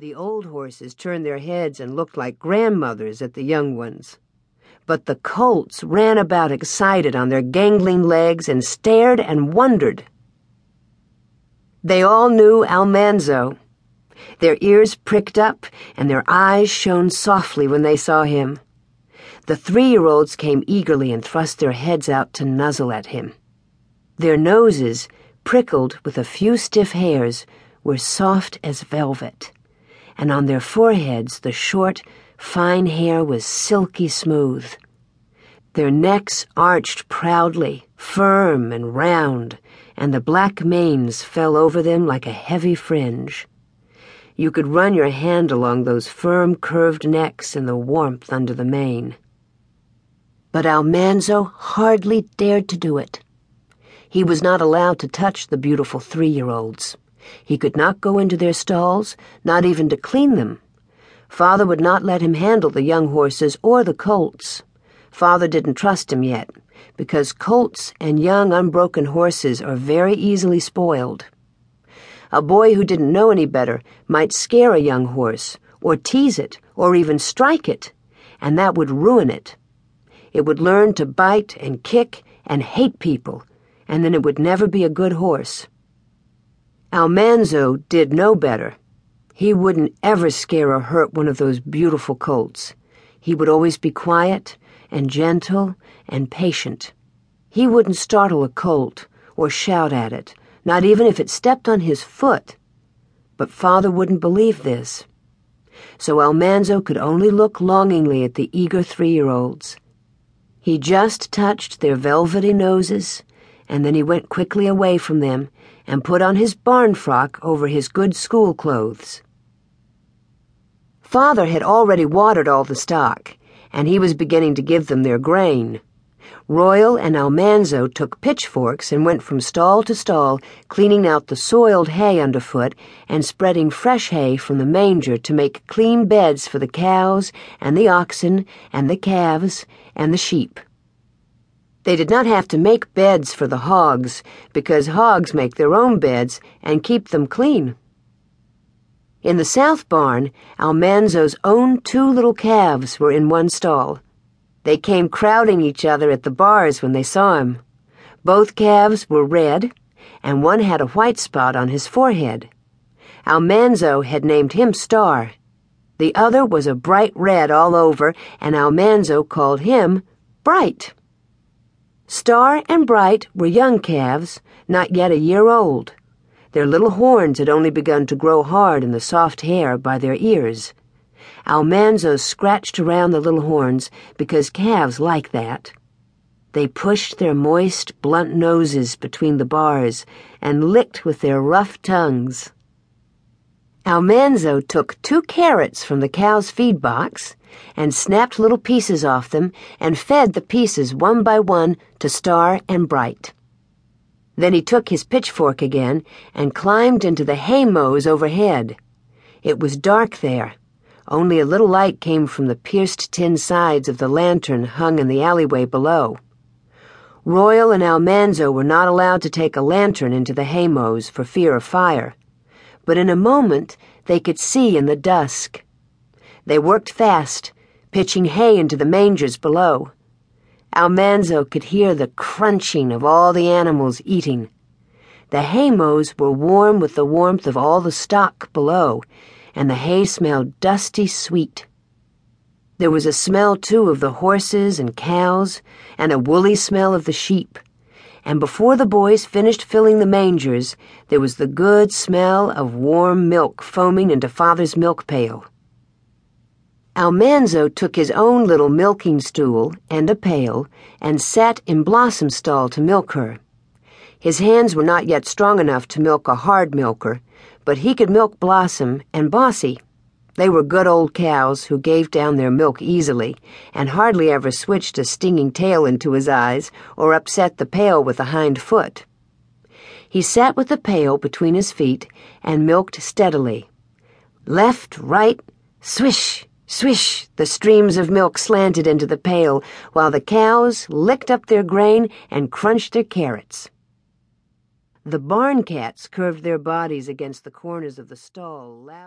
The old horses turned their heads and looked like grandmothers at the young ones. But the colts ran about excited on their gangling legs and stared and wondered. They all knew Almanzo. Their ears pricked up and their eyes shone softly when they saw him. The three year olds came eagerly and thrust their heads out to nuzzle at him. Their noses, prickled with a few stiff hairs, were soft as velvet and on their foreheads the short, fine hair was silky smooth. Their necks arched proudly, firm and round, and the black manes fell over them like a heavy fringe. You could run your hand along those firm, curved necks in the warmth under the mane. But Almanzo hardly dared to do it. He was not allowed to touch the beautiful three year olds. He could not go into their stalls, not even to clean them. Father would not let him handle the young horses or the colts. Father didn't trust him yet, because colts and young unbroken horses are very easily spoiled. A boy who didn't know any better might scare a young horse, or tease it, or even strike it, and that would ruin it. It would learn to bite and kick and hate people, and then it would never be a good horse. Almanzo did know better. He wouldn't ever scare or hurt one of those beautiful colts. He would always be quiet and gentle and patient. He wouldn't startle a colt or shout at it, not even if it stepped on his foot. But father wouldn't believe this. So Almanzo could only look longingly at the eager three year olds. He just touched their velvety noses, and then he went quickly away from them and put on his barn frock over his good school clothes. Father had already watered all the stock, and he was beginning to give them their grain. Royal and Almanzo took pitchforks and went from stall to stall, cleaning out the soiled hay underfoot and spreading fresh hay from the manger to make clean beds for the cows and the oxen and the calves and the sheep. They did not have to make beds for the hogs, because hogs make their own beds and keep them clean. In the south barn, Almanzo's own two little calves were in one stall. They came crowding each other at the bars when they saw him. Both calves were red, and one had a white spot on his forehead. Almanzo had named him Star. The other was a bright red all over, and Almanzo called him Bright. Star and Bright were young calves, not yet a year old. Their little horns had only begun to grow hard in the soft hair by their ears. Almanzo scratched around the little horns because calves like that. They pushed their moist, blunt noses between the bars and licked with their rough tongues. Almanzo took two carrots from the cow's feed box and snapped little pieces off them and fed the pieces one by one to Star and Bright. Then he took his pitchfork again and climbed into the haymows overhead. It was dark there. Only a little light came from the pierced tin sides of the lantern hung in the alleyway below. Royal and Almanzo were not allowed to take a lantern into the haymows for fear of fire but in a moment they could see in the dusk. They worked fast, pitching hay into the mangers below. Almanzo could hear the crunching of all the animals eating. The haymows were warm with the warmth of all the stock below, and the hay smelled dusty sweet. There was a smell, too, of the horses and cows, and a woolly smell of the sheep and before the boys finished filling the mangers, there was the good smell of warm milk foaming into Father's milk pail. Almanzo took his own little milking stool and a pail and sat in Blossom's stall to milk her. His hands were not yet strong enough to milk a hard milker, but he could milk Blossom and Bossy. They were good old cows who gave down their milk easily and hardly ever switched a stinging tail into his eyes or upset the pail with a hind foot. He sat with the pail between his feet and milked steadily. Left, right, swish, swish, the streams of milk slanted into the pail while the cows licked up their grain and crunched their carrots. The barn cats curved their bodies against the corners of the stall loud.